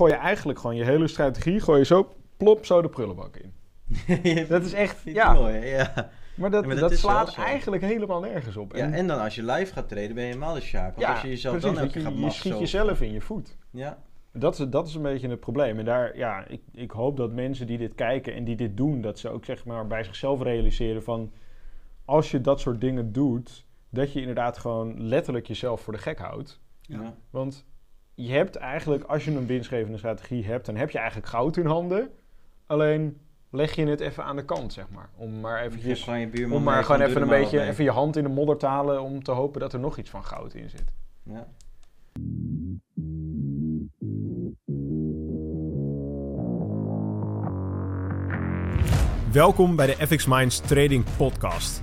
gooi je eigenlijk gewoon je hele strategie, gooi je zo, plop, zo de prullenbak in. dat is echt, ja. Mooi, ja. Maar dat, Ja, maar dat, dat slaat eigenlijk helemaal nergens op. ja, en dan als je live gaat treden, ben je helemaal de sjaak. Want ja, als je jezelf precies, dan je, gaat je schiet jezelf in je voet. Ja, Dat is, dat is een beetje het probleem. En daar, ja, ik, ik hoop dat mensen die dit kijken en die dit doen, dat ze ook zeg maar bij zichzelf realiseren van als je dat soort dingen doet, dat je inderdaad gewoon letterlijk jezelf voor de gek houdt. ja. Want je hebt eigenlijk, als je een winstgevende strategie hebt, dan heb je eigenlijk goud in handen. Alleen leg je het even aan de kant, zeg maar. Om maar eventjes, je om maar gewoon even een beetje, mee. even je hand in de modder te halen om te hopen dat er nog iets van goud in zit. Ja. Welkom bij de FX Minds Trading Podcast.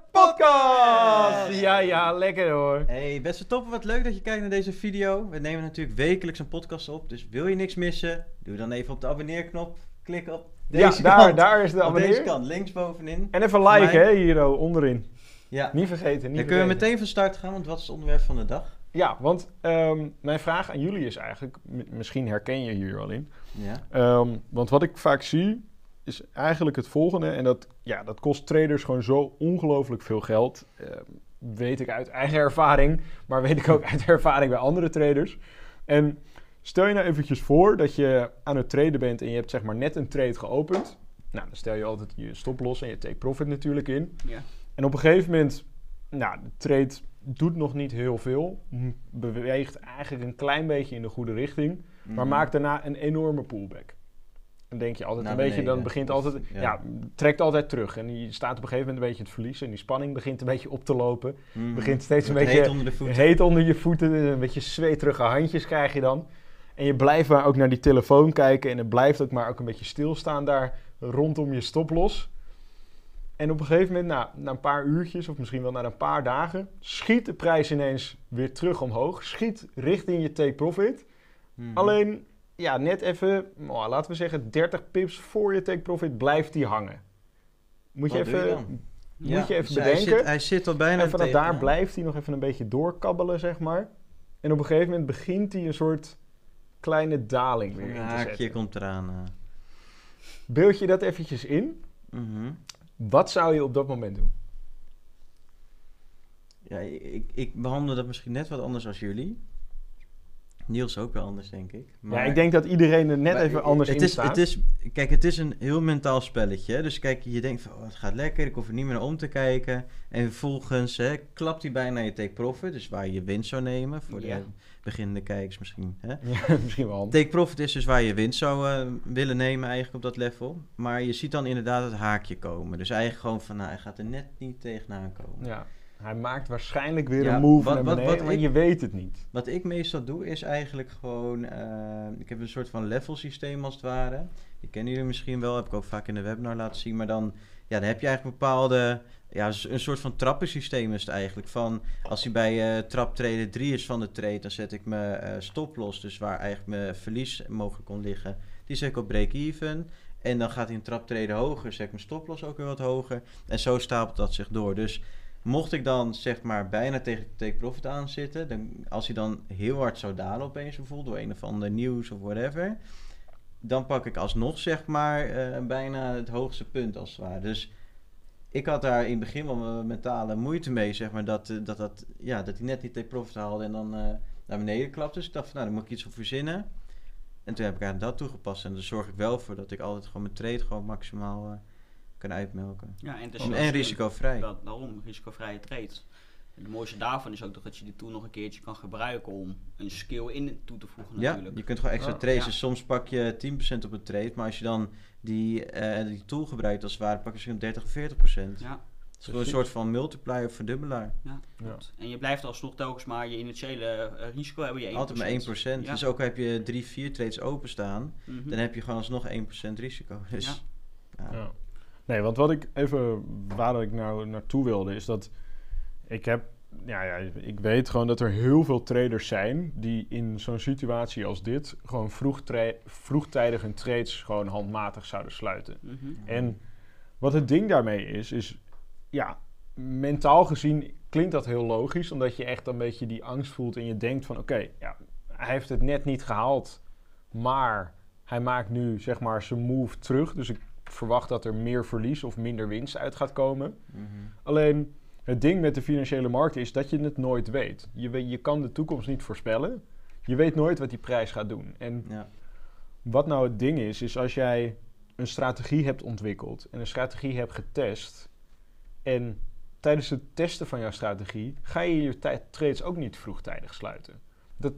podcast! Ja, ja, lekker hoor. Hey, beste toppen, wat leuk dat je kijkt naar deze video. We nemen natuurlijk wekelijks een podcast op, dus wil je niks missen, doe dan even op de abonneerknop. Klik op deze ja, daar, kant. daar is de op deze abonneer. kant, links bovenin. En even liken, hè, hier oh, onderin. Ja, Niet vergeten, niet dan kunnen we meteen van start gaan, want wat is het onderwerp van de dag? Ja, want ehm, mijn vraag aan jullie is eigenlijk, misschien herken je hier al in. Ja, Ehm, want wat ik vaak zie, is eigenlijk het volgende. En dat, ja, dat kost traders gewoon zo ongelooflijk veel geld. Ehm, weet ik uit eigen ervaring, maar weet ik ook uit ervaring bij andere traders. En stel je nou eventjes voor dat je aan het traden bent en je hebt zeg maar net een trade geopend. Nou, dan stel je altijd je stop-loss en je take profit natuurlijk in. Ja. En op een gegeven moment, nou, de trade doet nog niet heel veel. Beweegt eigenlijk een klein beetje in de goede richting. Maar Mhm. maakt daarna een enorme pullback. Dan denk je altijd Naar een beetje, dan begint altijd, ja. ja. trekt altijd terug. En je staat op een gegeven moment een beetje het verliezen. En die spanning begint een beetje op te lopen. Mhm. begint steeds een beetje heet onder. Heet je voeten, een beetje zweterige handjes krijg je dan. En je blijft maar ook naar die telefoon kijken. En het blijft ook maar ook een beetje stilstaan daar rondom je stoplos. En op een gegeven moment, na, na een paar uurtjes of misschien wel na een paar dagen, schiet de prijs ineens weer terug omhoog. Schiet richting je take profit. Mhm. Alleen, ja, net even, nou, laten we zeggen 30 pips voor je take profit blijft die hangen. Moet je Wat doe je even, moet je even dus hij bedenken. zit, hij zit al bijna En vanaf tegen- daar ja. blijft hij nog even een beetje doorkabbelen, zeg maar. En op een gegeven moment begint hij een soort kleine daling weer Een haakje komt eraan. eh. Beeld je dat eventjes in? Mhm. Wat zou je op dat moment doen? Ja, ik, ik behandel dat misschien net wat anders als jullie. Niels ook wel anders, denk ik. ja, ik denk dat iedereen er net maar even anders het in is, staat. Het is, kijk, het is een heel mentaal spelletje. hè. Dus kijk, je denkt van, oh, het gaat lekker, ik hoef er niet meer naar om te kijken. En vervolgens hè, klapt hij bijna je take profit, dus waar je winst zou nemen. Voor Ja. de beginnende kijkers misschien. Hè. Ja, misschien wel. Take profit is dus waar je winst zou eh, willen nemen eigenlijk op dat level. Maar je ziet dan inderdaad het haakje komen. Dus eigenlijk gewoon van, nou, hij gaat er net niet tegenaan komen. Ja. Hij maakt waarschijnlijk weer Ja, een move wat- naar wat- beneden, wat maar ik- je weet het niet. Wat ik meestal doe is eigenlijk gewoon, eh, ik heb een soort van level systeem als het ware. Die kennen jullie misschien wel, heb ik ook vaak in de webinar laten zien. Maar dan, ja, dan heb je eigenlijk bepaalde, ja, een soort van trappensysteem is het eigenlijk. Van, als hij bij eh trap trade 3 is van de trade, dan zet ik mijn eh stoploss, dus waar eigenlijk mijn verlies mogelijk kon liggen, die zet ik op break-even. En dan gaat hij een trap trade hoger, zet ik mijn stoploss ook weer wat hoger. En zo stapelt dat zich door. Dus Mocht ik dan zeg maar bijna tegen take profit aan zitten, dan, als hij dan heel hard zou dalen opeens bijvoorbeeld door een of ander nieuws of whatever, dan pak ik alsnog zeg maar eh, bijna het hoogste punt als het ware. Dus ik had daar in het begin wel mentale moeite mee, zeg maar, dat, eh, dat, dat, ja, dat hij net die take profit haalde en dan eh, naar beneden klapte. Dus ik dacht van, nou, dan moet ik iets op verzinnen. En toen heb ik eigenlijk dat toegepast en daar zorg ik wel voor dat ik altijd gewoon mijn trade gewoon maximaal kan uitmelken. Ja, en, is En, risicovrij. Dat, daarom, risicovrije trades. En het mooiste daarvan is ook dat je die tool nog een keertje kan gebruiken om een skill in toe te voegen Ja, natuurlijk. je kunt gewoon extra Ja. tracen. Ja. Soms pak je 10% op een trade, maar als je dan die, eh, die tool gebruikt als het ware, pak je misschien 30 of 40%. Ja, Het is gewoon een soort van multiplier of verdubbelaar. ja, klopt. En je blijft alsnog telkens maar je initiële eh, risico hebben, je 1%. Altijd maar 1%. Ja. Dus ook al heb je 3, 4 trades openstaan, Mhm. dan heb je gewoon alsnog 1% risico. Dus, ja. Ja. Nee, want wat ik even, waar ik nou naartoe wilde, is dat ik heb, ja, ja, ik weet gewoon dat er heel veel traders zijn die in zo'n situatie als dit gewoon vroegtre- vroegtijdig hun trades gewoon handmatig zouden sluiten. Mhm. En wat het ding daarmee is, is ja, mentaal gezien klinkt dat heel logisch, omdat je echt een beetje die angst voelt en je denkt van oké, ja, hij heeft het net niet gehaald, maar hij maakt nu zeg maar zijn move terug, dus ik verwacht dat er meer verlies of minder winst uit gaat komen. Mhm. Alleen het ding met de financiële markten is dat je het nooit weet. Je, weet, je kan de toekomst niet voorspellen. Je weet nooit wat die prijs gaat doen. En Ja. wat nou het ding is, is als jij een strategie hebt ontwikkeld en een strategie hebt getest. En tijdens het testen van jouw strategie ga je je trades ook niet vroegtijdig sluiten. Dat,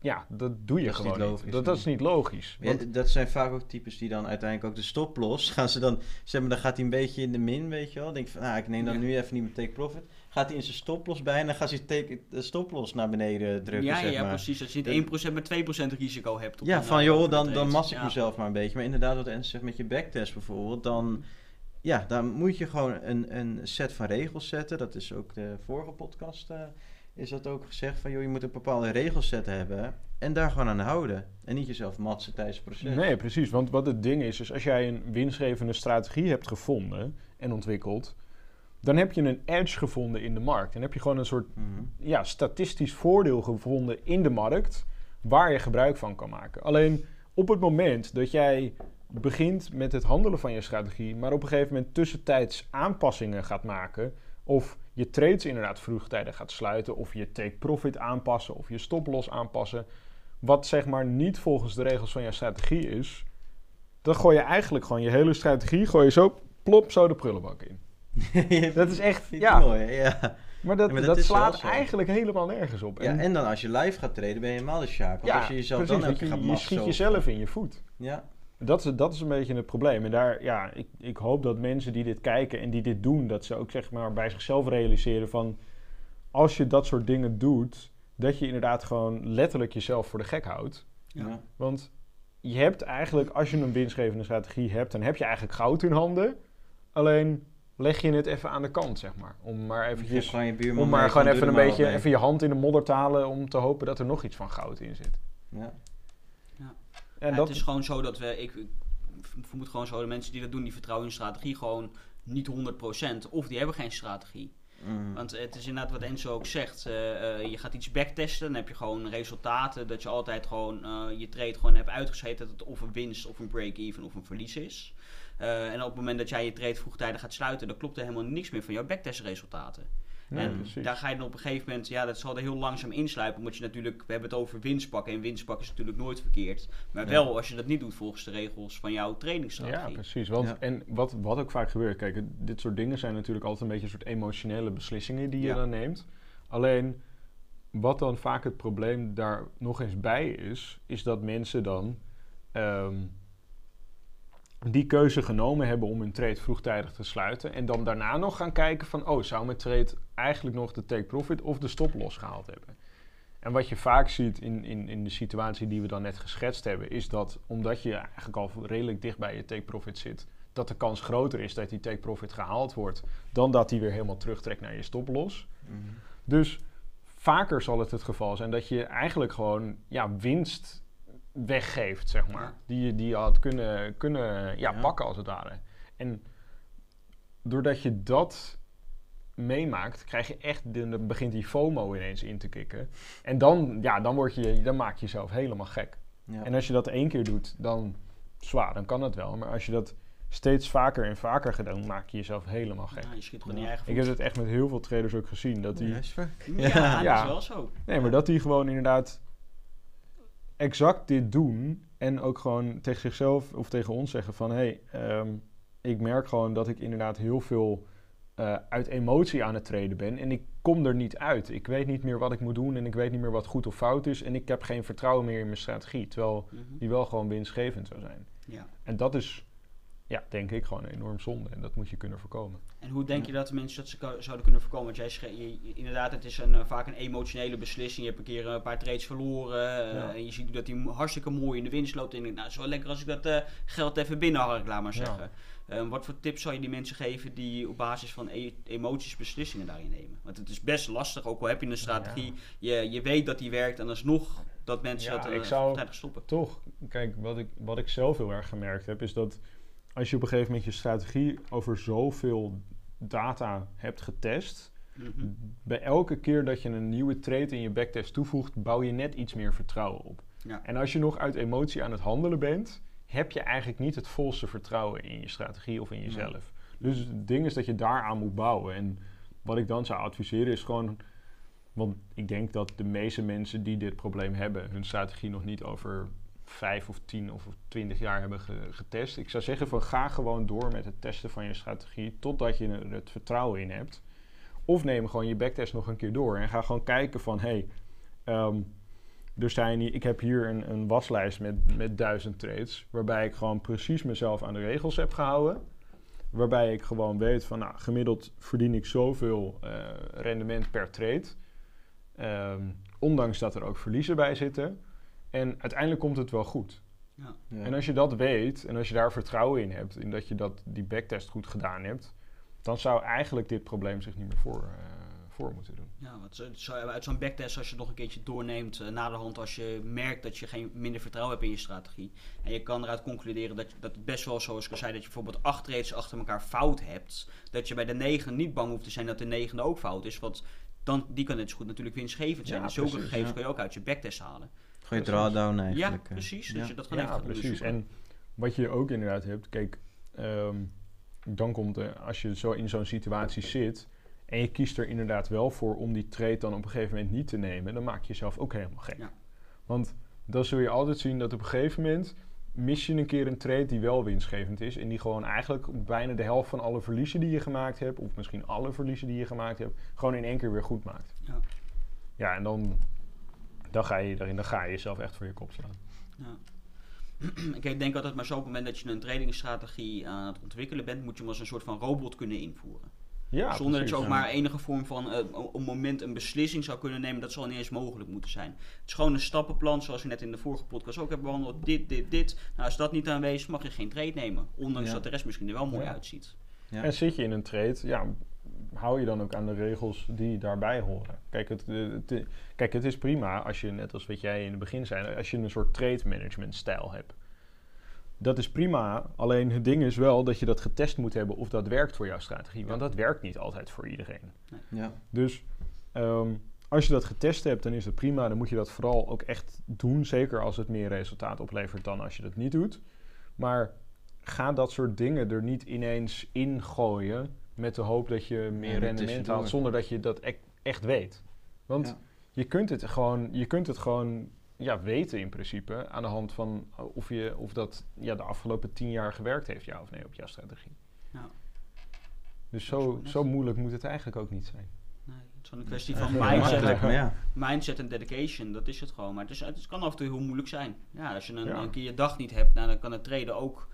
ja, dat doe je Dat is niet gewoon niet. logisch, Dat, is niet logisch. Ja, Want- dat zijn vaak ook types die dan uiteindelijk ook de stoploss gaan ze dan, zeg maar, dan gaat hij een beetje in de min, weet je wel. Denk van, ah, ik neem dan Ja. nu even niet mijn take profit. Gaat hij in zijn stoploss bij en dan gaat hij take, de stoploss naar beneden drukken, ja, zeg ja, maar. precies. Als je niet 1% maar 2% risico hebt. Op Ja, van eh, joh, dan, dan mas ik Ja. mezelf maar een beetje. Maar inderdaad, wat Ernst zegt met je backtest bijvoorbeeld, dan, ja, dan moet je gewoon een, een set van regels zetten. Dat is ook de vorige podcast, eh, is dat ook gezegd van joh, je moet een bepaalde regelset hebben en daar gewoon aan houden. En niet jezelf matsen tijdens het proces. Nee, precies. Want wat het ding is, is als jij een winstgevende strategie hebt gevonden en ontwikkeld, dan heb je een edge gevonden in de markt. Dan heb je gewoon een soort Mhm. ja, statistisch voordeel gevonden in de markt waar je gebruik van kan maken. Alleen op het moment dat jij begint met het handelen van je strategie, maar op een gegeven moment tussentijds aanpassingen gaat maken, of je trades inderdaad vroegtijdig gaat sluiten, of je take profit aanpassen, of je stop-loss aanpassen, wat zeg maar niet volgens de regels van je strategie is, dan gooi je eigenlijk gewoon je hele strategie, gooi je zo, plop, zo de prullenbak in. Dat is echt, ja. mooi, ja. Maar dat, Ja, maar dat, slaat eigenlijk helemaal nergens op. Ja, en dan als je live gaat treden, ben je helemaal de sjaak. Want als je jezelf precies, dan je, gaat je schiet jezelf in je voet. Ja, Dat is, dat is een beetje het probleem. En daar, ja, ik, ik hoop dat mensen die dit kijken en die dit doen, dat ze ook zeg maar bij zichzelf realiseren van, als je dat soort dingen doet, dat je inderdaad gewoon letterlijk jezelf voor de gek houdt. ja. Want je hebt eigenlijk, als je een winstgevende strategie hebt, dan heb je eigenlijk goud in handen. Alleen leg je het even aan de kant, zeg maar. Om maar Eventjes om maar gewoon even een beetje mee. even je hand in de modder te halen om te hopen dat er nog iets van goud in zit. Ja. En Ja, dat Het is gewoon zo dat we, ik, ik vermoed gewoon zo, de mensen die dat doen, die vertrouwen hun strategie gewoon niet 100%. Of die hebben geen strategie. Mm. Want het is inderdaad wat Enzo ook zegt. eh, eh, je gaat iets backtesten, dan heb je gewoon resultaten. Dat je altijd gewoon eh, je trade gewoon hebt uitgezeten dat het of een winst of een break-even of een verlies is. Eh, en op het moment dat jij je trade vroegtijdig gaat sluiten, dan klopt er helemaal niks meer van jouw backtestresultaten. Nee, en precies. daar ga je dan op een gegeven moment, ja, dat zal er heel langzaam insluipen. Omdat je natuurlijk, we hebben het over winstpakken. En winstpakken is natuurlijk nooit verkeerd. Maar Ja. wel als je dat niet doet volgens de regels van jouw Ja, trainingsstrategie. precies. Want, Ja. En wat, wat ook vaak gebeurt, kijk, dit soort dingen zijn natuurlijk altijd een beetje een soort emotionele beslissingen die je Ja. dan neemt. Alleen, wat dan vaak het probleem daar nog eens bij is, is dat mensen dan ehm, die keuze genomen hebben om hun trade vroegtijdig te sluiten. En dan daarna nog gaan kijken van, oh, zou mijn trade eigenlijk nog de take profit of de stop los gehaald hebben? En wat je vaak ziet in, in, in de situatie die we dan net geschetst hebben, is dat omdat je eigenlijk al redelijk dicht bij je take profit zit, dat de kans groter is dat die take profit gehaald wordt, dan dat die weer helemaal terugtrekt naar je stop los. Mhm. Dus vaker zal het het geval zijn dat je eigenlijk gewoon ja, winst weggeeft, zeg maar. Ja. Die, je- die je had kunnen, kunnen ja, Ja. pakken als het ware. En doordat je dat meemaakt, krijg je echt, dan begint die FOMO ineens in te kicken. En dan, ja, dan, word je, dan maak je jezelf helemaal gek. Ja. En als je dat één keer doet, dan zwaar, dan kan het wel. Maar als je dat steeds vaker en vaker gaat doen, maak je jezelf helemaal gek. Ja, je schiet gewoon Ja. eigen Ik heb het echt met heel veel traders ook gezien. Dat die, Ja, is vaak. Ja, dat Ja. is wel zo. Nee, maar dat die gewoon inderdaad exact dit doen. En ook gewoon tegen zichzelf of tegen ons zeggen van... hé, hey, ehm, ik merk gewoon dat ik inderdaad heel veel eh, uit emotie aan het treden ben. En ik kom er niet uit. Ik weet niet meer wat ik moet doen en ik weet niet meer wat goed of fout is. En ik heb geen vertrouwen meer in mijn strategie. Terwijl Mhm. die wel gewoon winstgevend zou zijn. Ja. En dat is ja, denk ik gewoon enorm zonde. En dat moet je kunnen voorkomen. En hoe denk je dat de mensen dat ze zouden kunnen voorkomen? Want jij schreef, je- inderdaad, het is een, eh, vaak een emotionele beslissing. Je hebt een keer een paar trades verloren. eh, Ja. En je ziet dat hij hartstikke mooi in de winst loopt. En je denkt, nou, het is wel lekker als ik dat eh, geld even binnenhark, laat maar Ja. zeggen. Eh, wat voor tips zou je die mensen geven die op basis van e- emoties beslissingen daarin nemen? Want het is best lastig, ook al heb je een strategie. Je, je weet dat die werkt en alsnog dat mensen Ja, dat ik zou- stoppen. Toch, kijk, wat ik, wat ik zelf heel erg gemerkt heb, is dat als je op een gegeven moment je strategie over zoveel data hebt getest, Mhm. bij elke keer dat je een nieuwe trade in je backtest toevoegt, bouw je net iets meer vertrouwen op. Ja. En als je nog uit emotie aan het handelen bent, heb je eigenlijk niet het volste vertrouwen in je strategie of in jezelf. Dus het ding is dat je daaraan moet bouwen. En wat ik dan zou adviseren is gewoon. Want ik denk dat de meeste mensen die dit probleem hebben, hun strategie nog niet over vijf of tien of twintig jaar hebben ge- getest. Ik zou zeggen van ga gewoon door met het testen van je strategie totdat je er het vertrouwen in hebt. Of neem gewoon je backtest nog een keer door en ga gewoon kijken van hé, hey, hier, ik heb hier een, een waslijst met, met duizend trades, waarbij ik gewoon precies mezelf aan de regels heb gehouden. Waarbij ik gewoon weet van nou, gemiddeld verdien ik zoveel eh, rendement per trade. Ehm, ondanks dat er ook verliezen bij zitten. En uiteindelijk komt het wel goed. Ja. En als je dat weet en als je daar vertrouwen in hebt, in dat je dat, die backtest goed gedaan hebt, dan zou eigenlijk dit probleem zich niet meer voor, eh, voor moeten doen. Ja, want uit zo'n backtest, als je het nog een keertje doorneemt, eh, na de hand, als je merkt dat je geen minder vertrouwen hebt in je strategie. En je kan eruit concluderen dat, je- dat het best wel zoals ik al zei, dat je bijvoorbeeld acht trades achter elkaar fout hebt. Dat je bij de negen niet bang hoeft te zijn dat de negende ook fout is. Want dan, die kan net zo goed natuurlijk winstgevend zijn. Ja, en zulke precies, gegevens ja. kun je ook uit je backtest halen. Precies. drawdown Ja, eigenlijk. eh. precies. Ja. Dat je dat gewoon even precies. onderzoeken. En wat je ook inderdaad hebt, kijk, ehm, dan komt er, als je zo in zo'n situatie zit en je kiest er inderdaad wel voor om die trade dan op een gegeven moment niet te nemen, dan maak je jezelf ook helemaal gek. Ja. Want dan zul je altijd zien dat op een gegeven moment mis je een keer een trade die wel winstgevend is en die gewoon eigenlijk bijna de helft van alle verliezen die je gemaakt hebt, of misschien alle verliezen die je gemaakt hebt, gewoon in één keer weer goed maakt. Ja. Ja, en dan, dan, ga je, daarin, dan ga je jezelf echt voor je kop slaan. Ja. ik denk altijd maar zo op het moment dat je een tradingstrategie aan het ontwikkelen bent, moet je hem als een soort van robot kunnen invoeren. Ja, Zonder dat je ook maar enige vorm van eh, op een moment een beslissing zou kunnen nemen, dat zal niet eens mogelijk moeten zijn. Het is gewoon een stappenplan, zoals we net in de vorige podcast ook hebben behandeld. Dit, dit, dit. Nou, als dat niet aanwezig is, mag je geen trade nemen. Ondanks Ja. dat de rest misschien er wel mooi Ja. uitziet. Ja. En zit je in een trade, ja, hou je dan ook aan de regels die daarbij horen. Kijk het, eh, het, kijk, het is prima als je, net als wat jij in het begin zei, als je een soort trade management stijl hebt. Dat is prima, alleen het ding is wel dat je dat getest moet hebben of dat werkt voor jouw strategie. Want dat werkt niet altijd voor iedereen. Ja. Dus ehm, als je dat getest hebt, dan is dat prima. Dan moet je dat vooral ook echt doen. Zeker als het meer resultaat oplevert dan als je dat niet doet. Maar ga dat soort dingen er niet ineens ingooien met de hoop dat je meer rendement haalt zonder dat je dat e- echt weet. Want Ja. je kunt het gewoon, je kunt het gewoon ja, weten in principe aan de hand van of, je, of dat ja, de afgelopen tien jaar gewerkt heeft, ja of nee, op jouw strategie. Ja. Dus zo, zo moeilijk moet het eigenlijk ook niet zijn. Nee, het is gewoon een kwestie van mindset. ja. Mindset en dedication, dat is het gewoon. Maar het, is, het kan af en toe heel moeilijk zijn. Ja, als je een, Ja. een keer je dag niet hebt, nou, dan kan het traden ook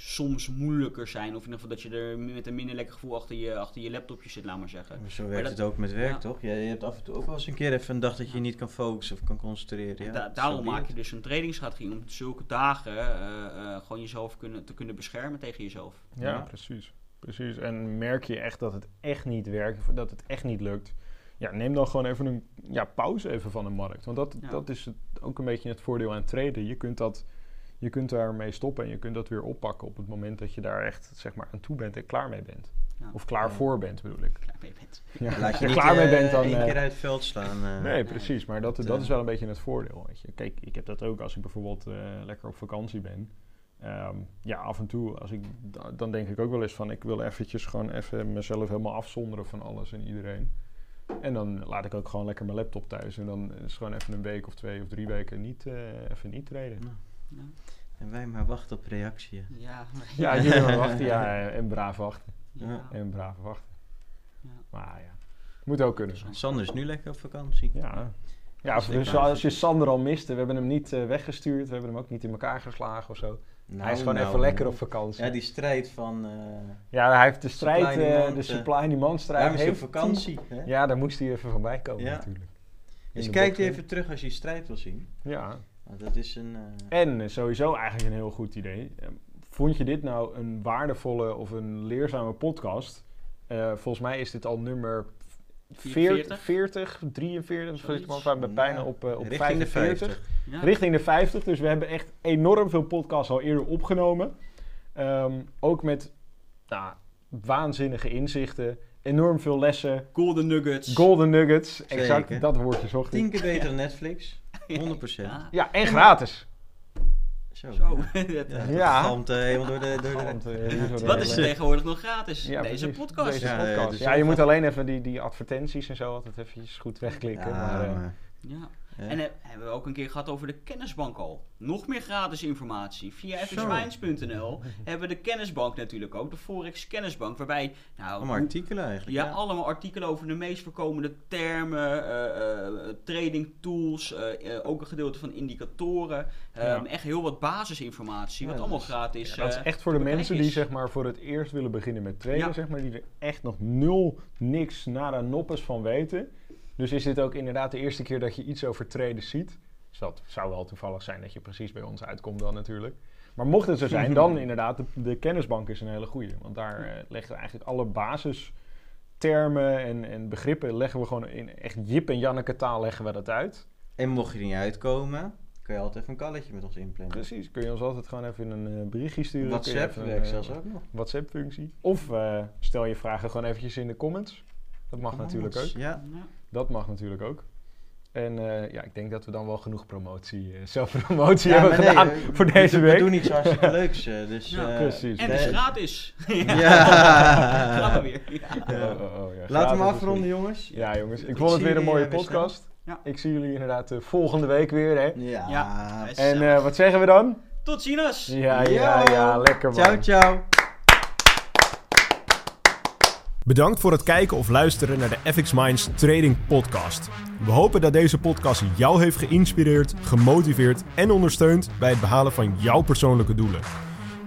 soms moeilijker zijn. Of in ieder geval dat je er met een minder lekker gevoel achter je, achter je laptopje zit, laat maar zeggen. Maar zo werkt dat- het ook met werk, ja. toch? Je, je hebt af en toe ook wel eens een keer even een dag dat je niet kan focussen of kan concentreren. En Ja, da- daarom maak je dus een tradingstrategie om zulke dagen eh, eh, gewoon jezelf kunnen, te kunnen beschermen tegen jezelf. Ja, Ja. precies. precies. En merk je echt dat het echt niet werkt, of dat het echt niet lukt. Ja, neem dan gewoon even een ja, pauze even van de markt. Want dat, Ja. dat is het, ook een beetje het voordeel aan traden. Je kunt, dat, je kunt daarmee stoppen en je kunt dat weer oppakken op het moment dat je daar echt zeg maar, aan toe bent en klaar mee bent. Ja. Of klaar Ja. voor bent, bedoel ik. Klaar mee bent. Ja, Laat als je je niet klaar mee eh, bent, dan... één eh, keer uit het veld slaan. eh. Nee, precies. Maar dat, Dat, dat is wel een beetje het voordeel. Weet je. Kijk, ik heb dat ook als ik bijvoorbeeld eh, lekker op vakantie ben. Ehm, ja, af en toe, als ik, da- dan denk ik ook wel eens van... ik wil eventjes gewoon even mezelf helemaal afzonderen van alles en iedereen. En dan laat ik ook gewoon lekker mijn laptop thuis. En dan is het gewoon even een week of twee of drie weken niet, eh, even niet treden. Ja. En wij maar wachten op reactie. Ja, Ja, jullie maar wachten. Ja, en braaf wachten. Ja. En braaf wachten. Ja. Maar ja, moet ook kunnen. Sander is nu lekker op vakantie. Ja. Ja, dus lekker. als je Sander al miste, we hebben hem niet eh, weggestuurd, we hebben hem ook niet in elkaar geslagen of zo. Nou, hij is gewoon nou, even lekker nou. op vakantie. Ja, die strijd van... eh Ja, hij heeft de strijd, Supply eh, demand, de supply and demand strijd. Daarom hij op heeft vakantie. Hè? Ja, daar moest hij even van bij komen Ja. natuurlijk. In Dus kijk even terug als je die strijd wil zien. Ja, dat is een... eh, en eh, sowieso eigenlijk een heel goed idee. Eh, Vond je dit nou een waardevolle of een leerzame podcast? Eh, volgens mij is dit al nummer 40, 44? 40 43, Zoiets. we zijn bijna op, op richting de 45. 50. Ja. Richting de 50, dus we hebben echt enorm veel podcasts al eerder opgenomen. Ehm, ook met nou, waanzinnige inzichten, enorm veel lessen, Golden Nuggets. golden nuggets, exact dat woordje zocht ik. Tien keer beter dan Netflix. 100%. Ja. Ja, en gratis. Zo. Zo. Ja, galmt, eh, helemaal door de... Door de eh, Wat is er tegenwoordig nog gratis? Ja, Deze precies. podcast. Deze Ja, podcast. dus ja, je moet alleen even die, die advertenties en zo altijd eventjes goed wegklikken. Ja, maar, eh, maar- Ja. En eh, hebben we ook een keer gehad over de kennisbank al. Nog meer gratis informatie. Via Zo. fxminds.nl hebben we de kennisbank natuurlijk ook. De Forex kennisbank. Waarbij, nou, Allemaal hoe- artikelen eigenlijk. ja, allemaal artikelen over de meest voorkomende termen, eh, eh, trading tools, ook een gedeelte van indicatoren. Ehm, Ja. Echt heel wat basisinformatie, Ja, wat allemaal is- gratis ja, dat is echt voor de mensen die zeg maar voor het eerst willen beginnen met traden, zeg maar, die er echt nog nul, niks, nada, noppes van weten. Dus is dit ook inderdaad de eerste keer dat je iets over traden ziet. Dus dat zou wel toevallig zijn dat je precies bij ons uitkomt dan natuurlijk. Maar mocht het zo zijn, dan inderdaad, de, de kennisbank is een hele goeie. Want daar eh, leggen we eigenlijk alle basistermen en, en begrippen leggen we gewoon in echt Jip en Janneke taal leggen we dat uit. En mocht je er niet uitkomen, kun je altijd even een kalletje met ons inplannen. Precies, kun je ons altijd gewoon even een eh, berichtje sturen. WhatsApp werkt eh, zelfs ook nog. WhatsApp-functie. Of eh, stel je vragen gewoon eventjes in de comments. Dat mag natuurlijk ook. Ja. Ja. Dat mag natuurlijk ook. En eh, ja, ik denk dat we dan wel genoeg promotie, eh, zelfpromotie Ja, hebben nee, gedaan voor deze we, week. We doen iets hartstikke leuks. eh, dus, Ja, eh, precies. En het is de- gratis. Ja. Gaan we weer. Ja. Oh, oh, oh, ja. Laten we afronden, jongens. Ja, jongens. Ik Ik vond het weer een mooie podcast. Ja. Ik zie jullie inderdaad de volgende week weer, hè. Ja. Ja. En eh, wat zeggen we dan? Tot ziens! Ja, ja, ja. Lekker man. Ciao, ciao. Bedankt voor het kijken of luisteren naar de FX Minds Trading Podcast. We hopen dat deze podcast jou heeft geïnspireerd, gemotiveerd en ondersteund bij het behalen van jouw persoonlijke doelen.